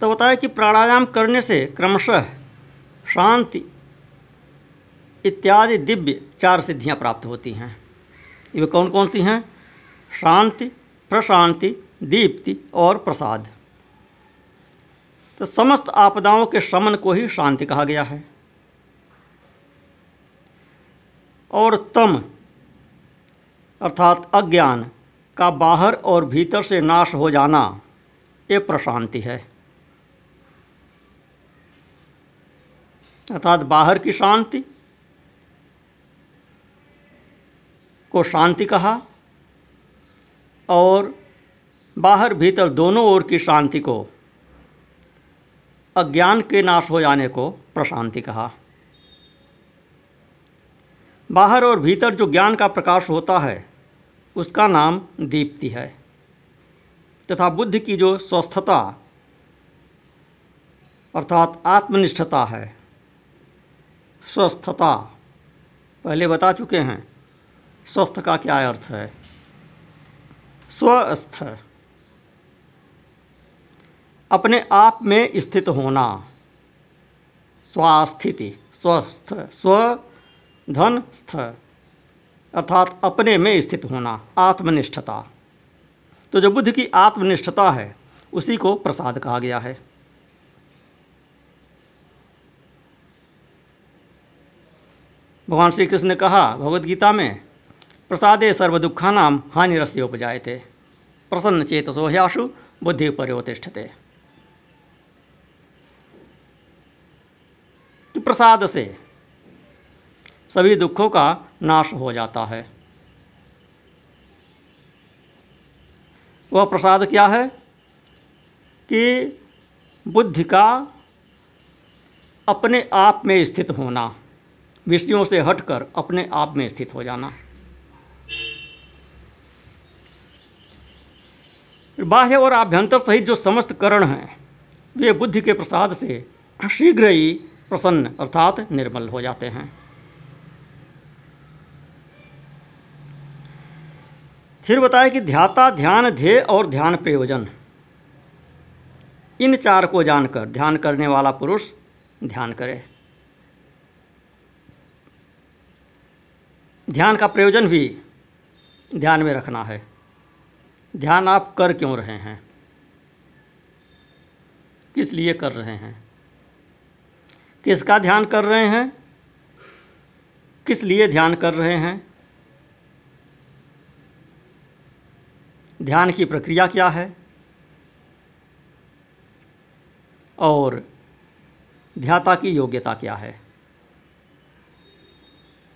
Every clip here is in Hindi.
तो बताया कि प्राणायाम करने से क्रमशः शांति इत्यादि दिव्य चार सिद्धियाँ प्राप्त होती हैं। ये कौन कौन सी हैं? शांति, प्रशांति, दीप्ति और प्रसाद। तो समस्त आपदाओं के शमन को ही शांति कहा गया है। और तम, अर्थात अज्ञान, का बाहर और भीतर से नाश हो जाना, ये प्रशांति है। अर्थात बाहर की शांति को शांति कहा और बाहर भीतर दोनों ओर की शांति को, अज्ञान के नाश हो जाने को प्रशांति कहा। बाहर और भीतर जो ज्ञान का प्रकाश होता है, उसका नाम दीप्ति है तथा बुद्धि की जो स्वस्थता, अर्थात आत्मनिष्ठता है स्वस्थता। पहले बता चुके हैं, स्वस्थ का क्या अर्थ है? स्वस्थ। अपने आप में स्थित होना। स्वास्थिति, स्वस्थ स्व धन स्थ अर्थात अपने में स्थित होना, आत्मनिष्ठता। तो जो बुद्ध की आत्मनिष्ठता है, उसी को प्रसाद कहा गया है। भगवान श्री कृष्ण ने कहा भगवद गीता में प्रसादे सर्वदुखा नाम हानिरस्य उपजाए थे प्रसन्न चेत ह्याशु बुद्धि पर्योतिष्ठते कि प्रसाद से सभी दुखों का नाश हो जाता है। वह प्रसाद क्या है? कि बुद्धि का अपने आप में स्थित होना। विषयों से हटकर अपने आप में स्थित हो जाना। बाह्य और आभ्यंतर सहित जो समस्त करण हैं, वे बुद्धि के प्रसाद से शीघ्र ही प्रसन्न अर्थात निर्मल हो जाते हैं। फिर बताया कि ध्याता, ध्यान, ध्येय और ध्यान प्रयोजन, इन चार को जानकर, ध्यान करने वाला पुरुष ध्यान करे। ध्यान का प्रयोजन भी ध्यान में रखना है। ध्यान आप कर क्यों रहे हैं? किस लिए कर रहे हैं? किसका ध्यान कर रहे हैं? किस लिए ध्यान कर रहे हैं? ध्यान की प्रक्रिया क्या है? और ध्याता की योग्यता क्या है?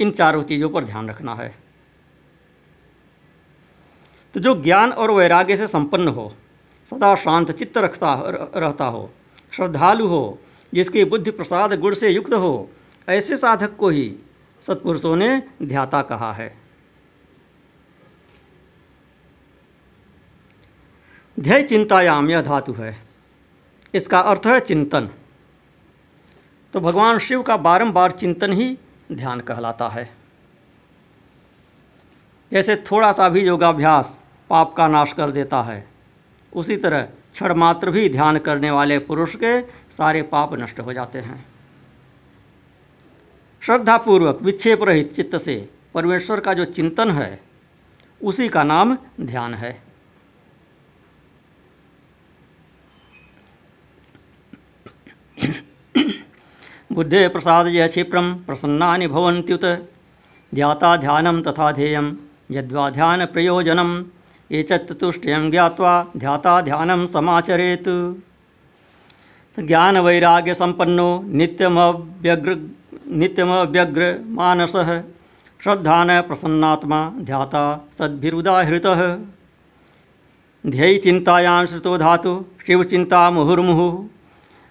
इन चारों चीज़ों पर ध्यान रखना है। तो जो ज्ञान और वैराग्य से संपन्न हो, सदा शांत चित्त रखता रहता हो, श्रद्धालु हो, जिसकी बुद्धि प्रसाद गुण से युक्त हो, ऐसे साधक को ही सत्पुरुषों ने ध्याता कहा है। ध्यय चिंतायाम यह धातु है। इसका अर्थ है चिंतन। तो भगवान शिव का बारंबार चिंतन ही ध्यान कहलाता है। जैसे थोड़ा सा भी योगाभ्यास पाप का नाश कर देता है, उसी तरह क्षण मात्र भी ध्यान करने वाले पुरुष के सारे पाप नष्ट हो जाते हैं। श्रद्धापूर्वक विक्षेप रहित चित्त से परमेश्वर का जो चिंतन है, उसी का नाम ध्यान है। बुद्धे प्रसाद यह क्षिप्रम प्रसन्ना भवन्त्युत ध्याता ध्यानम तथा ध्येयम यद्वा ध्यान प्रयोजनम ये चतुष्टयं ज्ञावा ध्याता ध्यान समाचरेत। ज्ञान वैराग्य संपन्नो नित्यमव्यग्र मानस, श्रद्धान प्रसन्नात्मा, ध्याता सद्भिरुदाहृत। ध्येय चिंतायां श्रुतो धातु शिवचिंता मुहुर्मुहु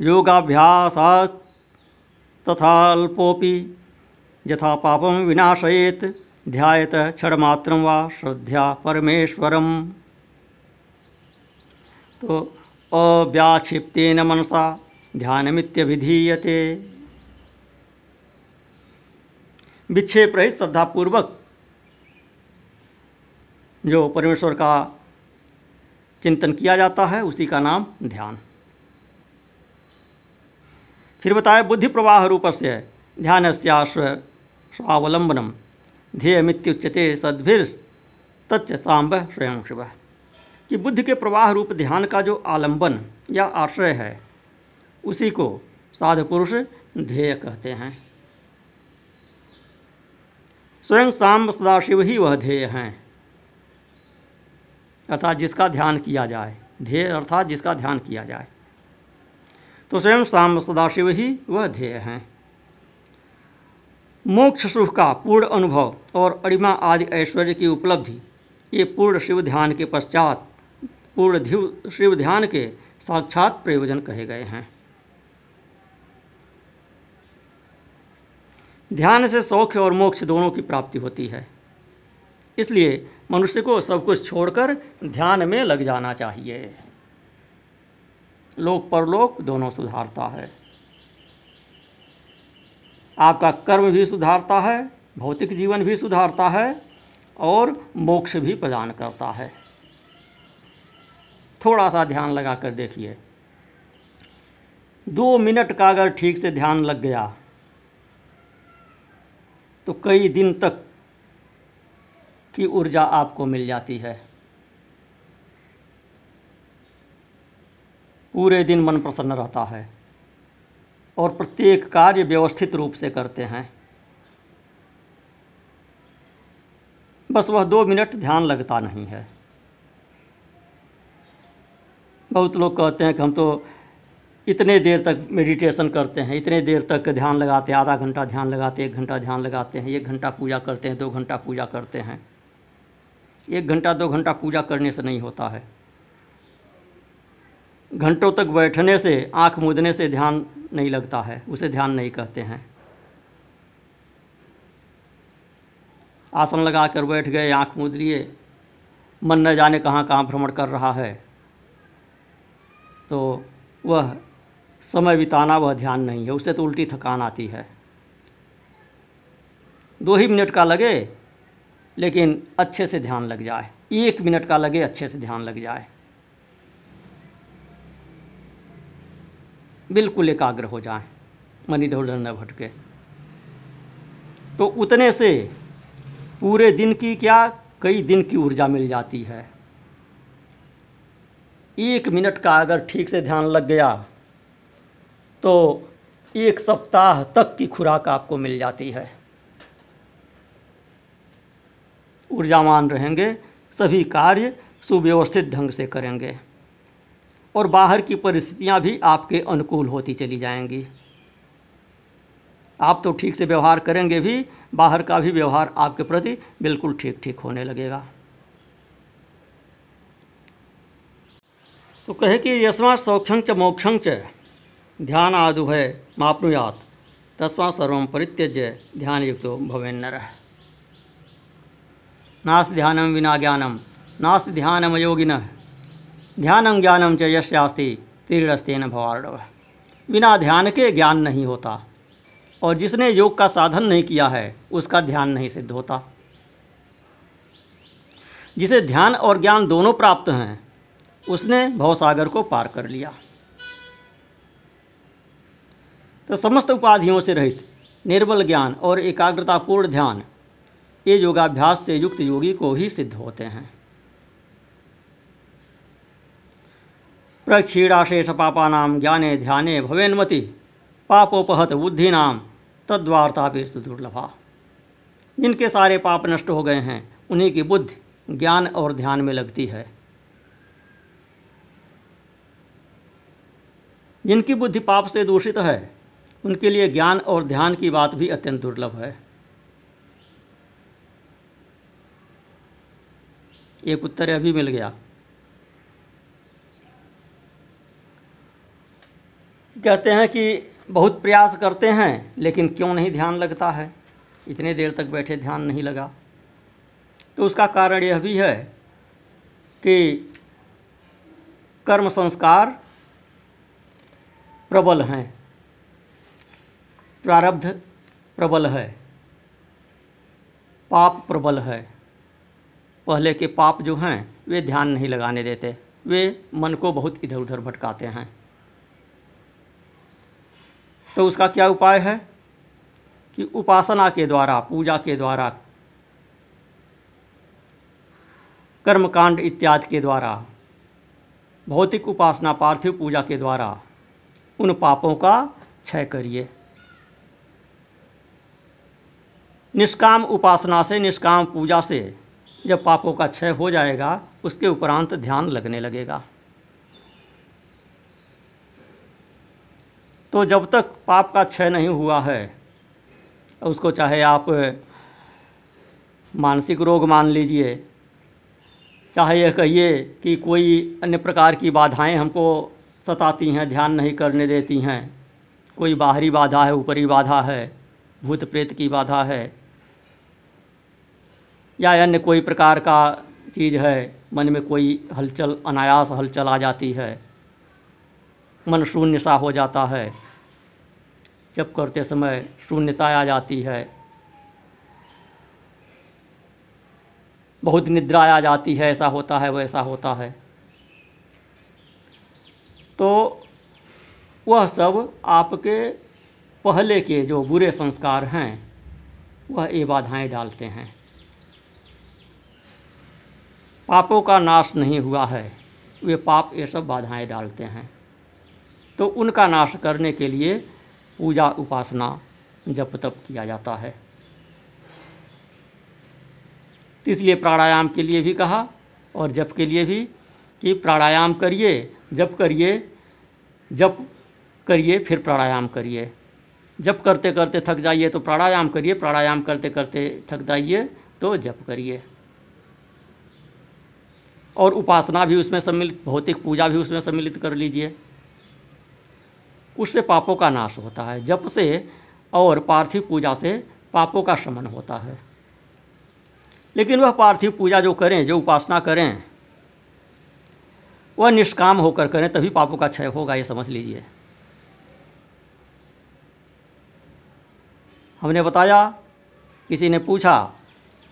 योगाभ्यासा तथाल्पोपि यथा पापम विनाशयेत ध्यात क्षणमात्र व श्रद्धा परमेश्वरम। तो अव्याक्षिप्तेन मनसा ध्यानमित्यभिधीयते। विक्षेप रहित श्रद्धापूर्वक जो परमेश्वर का चिंतन किया जाता है, उसी का नाम ध्यान। फिर बताए बुद्धि प्रवाह रूप से ध्यान स्व स्वावलंबनम। ध्येयमित्युच्यते सद्भिर तच्च सांब स्वयं शिव। कि बुद्धि के प्रवाह रूप ध्यान का जो आलंबन या आश्रय है, उसी को साधु पुरुष ध्येय कहते हैं। स्वयं सांब सदाशिव ही वह ध्येय हैं। अर्थात जिसका ध्यान किया जाए, ध्येय अर्थात जिसका ध्यान किया जाए। तो स्वयं सांब सदाशिव ही वह ध्येय हैं। मोक्ष सुख का पूर्ण अनुभव और अरिमा आदि ऐश्वर्य की उपलब्धि, ये पूर्ण शिव ध्यान के पश्चात, पूर्ण धिव शिव ध्यान के साक्षात प्रयोजन कहे गए हैं। ध्यान से सौख्य और मोक्ष दोनों की प्राप्ति होती है। इसलिए मनुष्य को सब कुछ छोड़कर ध्यान में लग जाना चाहिए। लोक परलोक दोनों सुधारता है। आपका कर्म भी सुधारता है, भौतिक जीवन भी सुधारता है और मोक्ष भी प्रदान करता है। थोड़ा सा ध्यान लगा कर देखिए। दो मिनट का अगर ठीक से ध्यान लग गया तो कई दिन तक की ऊर्जा आपको मिल जाती है। पूरे दिन मन प्रसन्न रहता है और प्रत्येक कार्य व्यवस्थित रूप से करते हैं। बस वह दो मिनट ध्यान लगता नहीं है। बहुत लोग कहते हैं कि हम तो इतने देर तक मेडिटेशन करते हैं, इतने देर तक ध्यान लगाते हैं, आधा घंटा ध्यान लगाते हैं, एक घंटा ध्यान लगाते हैं, एक घंटा पूजा करते हैं, दो घंटा पूजा करते हैं। एक घंटा, दो घंटा पूजा करने से नहीं होता है। घंटों तक बैठने से, आँख मूदने से ध्यान नहीं लगता है। उसे ध्यान नहीं कहते हैं। आसन लगा कर बैठ गए, आँख मूद लिए। मन न जाने कहाँ कहाँ भ्रमण कर रहा है। तो वह समय बिताना वह ध्यान नहीं है। उससे तो उल्टी थकान आती है। दो ही मिनट का लगे, लेकिन अच्छे से ध्यान लग जाए। एक मिनट का लगे, अच्छे से ध्यान लग जाए। बिल्कुल एकाग्र हो जाए मन इधर उधर न भटके। तो उतने से पूरे दिन की क्या कई दिन की ऊर्जा मिल जाती है। एक मिनट का अगर ठीक से ध्यान लग गया तो एक सप्ताह तक की खुराक आपको मिल जाती है। ऊर्जावान रहेंगे, सभी कार्य सुव्यवस्थित ढंग से करेंगे। और बाहर की परिस्थितियाँ भी आपके अनुकूल होती चली जाएँगी। आप तो ठीक से व्यवहार करेंगे भी, बाहर का भी व्यवहार आपके प्रति बिल्कुल ठीक ठीक होने लगेगा। तो कहे कि यस्मा सौख्यं च मोक्षं च, ध्यान आदुभय मापनुयात, तस्मा सर्व परित्यज्य ध्यान युक्त भवेन्नर। नास्त ध्यानम विना ज्ञानम नास्त ध्यानम योगिन ध्यानम ज्ञानम च यश्यास्ति तीर्णस्तेन भवार्णव। बिना ध्यान के ज्ञान नहीं होता, और जिसने योग का साधन नहीं किया है, उसका ध्यान नहीं सिद्ध होता। जिसे ध्यान और ज्ञान दोनों प्राप्त हैं, उसने भवसागर को पार कर लिया। तो समस्त उपाधियों से रहित, निर्बल ज्ञान और एकाग्रतापूर्ण ध्यान, ये योगाभ्यास से युक्त योगी को ही सिद्ध होते हैं। प्रक्षीणाशेष पापानाम ज्ञाने ध्याने भवेन्मति। पापोपहत बुद्धि नाम तद्वार्ता भी दुर्लभा जिनके सारे पाप नष्ट हो गए हैं, उन्हीं की बुद्धि ज्ञान और ध्यान में लगती है। जिनकी बुद्धि पाप से दूषित है, उनके लिए ज्ञान और ध्यान की बात भी अत्यंत दुर्लभ है। एक उत्तर अभी मिल गया। कहते हैं कि बहुत प्रयास करते हैं, लेकिन क्यों नहीं ध्यान लगता है? इतने देर तक बैठे ध्यान नहीं लगा। तो उसका कारण यह भी है कि कर्म संस्कार प्रबल हैं। प्रारब्ध प्रबल है। पाप प्रबल है। पहले के पाप जो हैं, वे ध्यान नहीं लगाने देते। वे मन को बहुत इधर उधर भटकाते हैं। तो उसका क्या उपाय है? कि उपासना के द्वारा, पूजा के द्वारा, कर्मकांड इत्यादि के द्वारा, भौतिक उपासना, पार्थिव पूजा के द्वारा उन पापों का क्षय करिए। निष्काम उपासना से, निष्काम पूजा से जब पापों का क्षय हो जाएगा, उसके उपरांत ध्यान लगने लगेगा। तो जब तक पाप का क्षय नहीं हुआ है, उसको चाहे आप मानसिक रोग मान लीजिए, चाहे यह कहिए कि कोई अन्य प्रकार की बाधाएँ हमको सताती हैं, ध्यान नहीं करने देती हैं। कोई बाहरी बाधा है, ऊपरी बाधा है, भूत प्रेत की बाधा है, या अन्य कोई प्रकार का चीज़ है, मन में कोई हलचल, अनायास हलचल आ जाती है। मन शून्य सा हो जाता है। जब करते समय शून्यता आ जाती है। बहुत निद्रा आ जाती है, ऐसा होता है, वैसा होता है। तो वह सब आपके पहले के जो बुरे संस्कार हैं, वह ये बाधाएँ डालते हैं। पापों का नाश नहीं हुआ है, वे पाप ये सब बाधाएँ डालते हैं। तो उनका नाश करने के लिए पूजा उपासना जप तप किया जाता है। इसलिए प्राणायाम के लिए भी कहा और जप के लिए भी कि प्राणायाम करिए, जप करिए जप करिए, फिर प्राणायाम करिए। जप करते करते थक जाइए तो प्राणायाम करिए, प्राणायाम करते करते थक जाइए तो जप करिए। और उपासना भी उसमें सम्मिलित, भौतिक पूजा भी उसमें सम्मिलित कर लीजिए। उससे पापों का नाश होता है। जप से और पार्थिव पूजा से पापों का शमन होता है। लेकिन वह पार्थिव पूजा जो करें, जो उपासना करें, वह निष्काम होकर करें, तभी पापों का क्षय होगा, ये समझ लीजिए। हमने बताया, किसी ने पूछा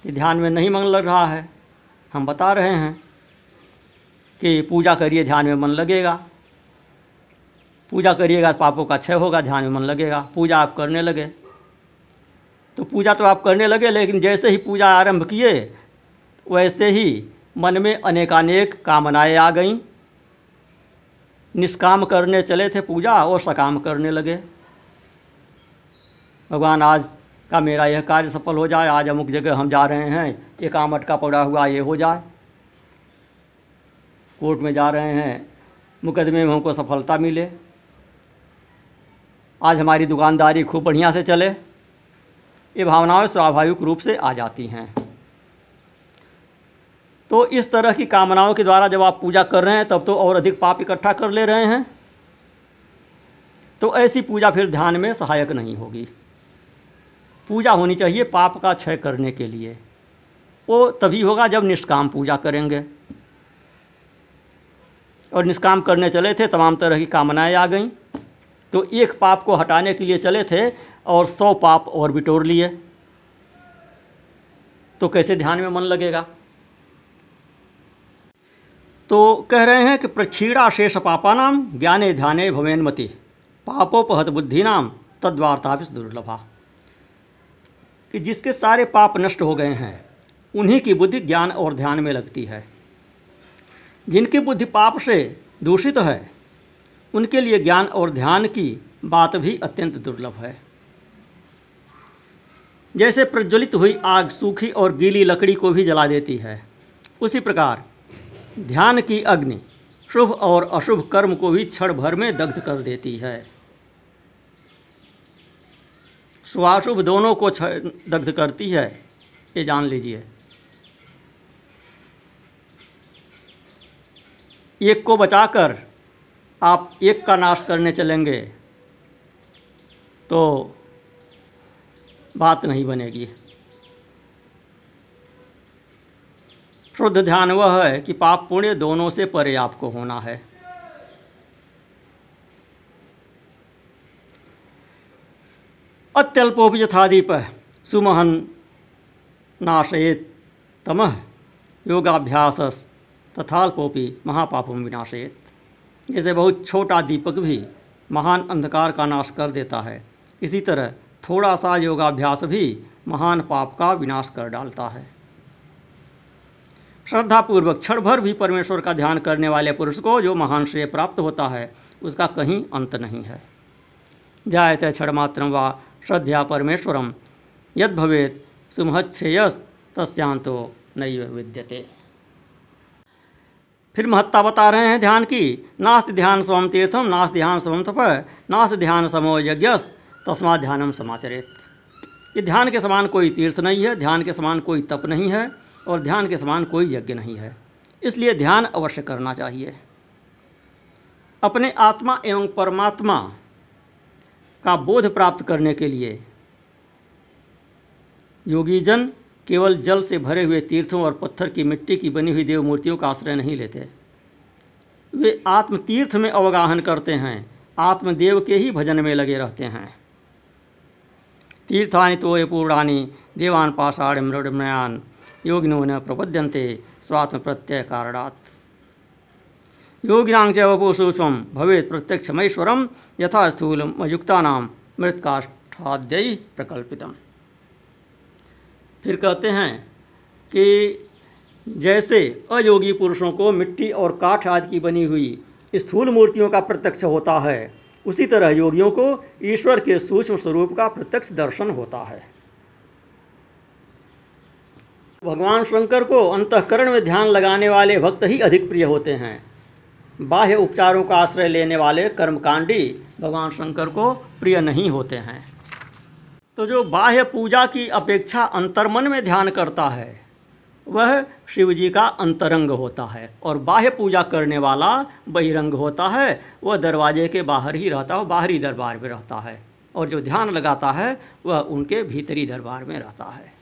कि ध्यान में नहीं मन लग रहा है, हम बता रहे हैं कि पूजा करिए, ध्यान में मन लगेगा। पूजा करिएगा तो पापों का क्षय होगा, ध्यान में मन लगेगा। पूजा आप करने लगे। तो पूजा तो आप करने लगे, लेकिन जैसे ही पूजा आरंभ किए, वैसे ही मन में अनेकानेक कामनाएँ आ गईं। निष्काम करने चले थे पूजा और सकाम करने लगे। भगवान, आज का मेरा यह कार्य सफल हो जाए। आज अमुक जगह हम जा रहे हैं ये काम अटका पड़ा हुआ ये हो जाए। कोर्ट में जा रहे हैं, मुकदमे में हमको सफलता मिले। आज हमारी दुकानदारी खूब बढ़िया से चले। ये भावनाएँ स्वाभाविक रूप से आ जाती हैं। तो इस तरह की कामनाओं के द्वारा जब आप पूजा कर रहे हैं, तब तो और अधिक पाप इकट्ठा कर ले रहे हैं। तो ऐसी पूजा फिर ध्यान में सहायक नहीं होगी। पूजा होनी चाहिए पाप का क्षय करने के लिए। वो तभी होगा जब निष्काम पूजा करेंगे। और निष्काम करने चले थे, तमाम तरह की कामनाएँ आ गईं। तो एक पाप को हटाने के लिए चले थे और सौ पाप और बिटोर लिए। तो कैसे ध्यान में मन लगेगा? तो कह रहे हैं कि प्रक्षीणा शेष पापा नाम ज्ञाने ध्याने भवेन्मति पापोपहत बुद्धि नाम तद्वार्ता भी दुर्लभा। कि जिसके सारे पाप नष्ट हो गए हैं, उन्हीं की बुद्धि ज्ञान और ध्यान में लगती है। जिनकी बुद्धि पाप से दूषित तो है उनके लिए ज्ञान और ध्यान की बात भी अत्यंत दुर्लभ है। जैसे प्रज्वलित हुई आग सूखी और गीली लकड़ी को भी जला देती है। उसी प्रकार, ध्यान की अग्नि शुभ और अशुभ कर्म को भी क्षण भर में दग्ध कर देती है। स्वाशुभ दोनों को दग्ध करती है, ये जान लीजिए। एक को बचाकर आप एक का नाश करने चलेंगे तो बात नहीं बनेगी। शुद्ध ध्यान वह है कि पाप पुण्य दोनों से परे आपको होना है। अत्यल्पोपि यथादीप सुमहन नाशयेत तमह योगाभ्यास तथाल्पोपि महापापम विनाशयेत। जैसे बहुत छोटा दीपक भी महान अंधकार का नाश कर देता है। इसी तरह थोड़ा सा योगाभ्यास भी महान पाप का विनाश कर डालता है। श्रद्धापूर्वक क्षण भर भी परमेश्वर का ध्यान करने वाले पुरुष को जो महान श्रेय प्राप्त होता है, उसका कहीं अंत नहीं है। ध्यायते क्षणमात्रम व श्रद्धा परमेश्वरम यद भवेत सुमहत श्रेयस तस्यांतो नैव विद्यते। फिर महत्ता बता रहे हैं ध्यान की। नास्त ध्यान स्वम तीर्थम नास्त ध्यान स्वम तप, नास्त ध्यान समो यज्ञस तस्मा ध्यानम समाचरित। ये ध्यान के समान कोई तीर्थ नहीं है, ध्यान के समान कोई तप नहीं है, और ध्यान के समान कोई यज्ञ नहीं है। इसलिए ध्यान अवश्य करना चाहिए। अपने आत्मा एवं परमात्मा का बोध प्राप्त करने के लिए योगी जन केवल जल से भरे हुए तीर्थों और पत्थर की मिट्टी की बनी हुई देव मूर्तियों का आश्रय नहीं लेते। वे आत्म तीर्थ में अवगाहन करते हैं, आत्मदेव के ही भजन में लगे रहते हैं। तीर्थानि तो ये पूर्णानि, देवान पाषाण मृडमयान योगिनो न प्रपद्यन्ते स्वात्म प्रत्यय कारणात्। योगिनां च वपु सूक्ष्मं भवेत् प्रत्यक्षमैश्वरं यथा स्थूलमयुक्तानां मृत्काष्ठाद्यै प्रकल्पितम्। फिर कहते हैं कि जैसे अयोगी पुरुषों को मिट्टी और काठ आदि की बनी हुई स्थूल मूर्तियों का प्रत्यक्ष होता है, उसी तरह योगियों को ईश्वर के सूक्ष्म स्वरूप का प्रत्यक्ष दर्शन होता है। भगवान शंकर को अंतकरण में ध्यान लगाने वाले भक्त ही अधिक प्रिय होते हैं। बाह्य उपचारों का आश्रय लेने वाले कर्मकांडी भगवान शंकर को प्रिय नहीं होते हैं। तो जो बाह्य पूजा की अपेक्षा अंतर्मन में ध्यान करता है, वह शिव जी का अंतरंग होता है और बाह्य पूजा करने वाला बहिरंग होता है, वह दरवाजे के बाहर ही रहता है बाहरी दरबार में रहता है और जो ध्यान लगाता है, वह उनके भीतरी दरबार में रहता है।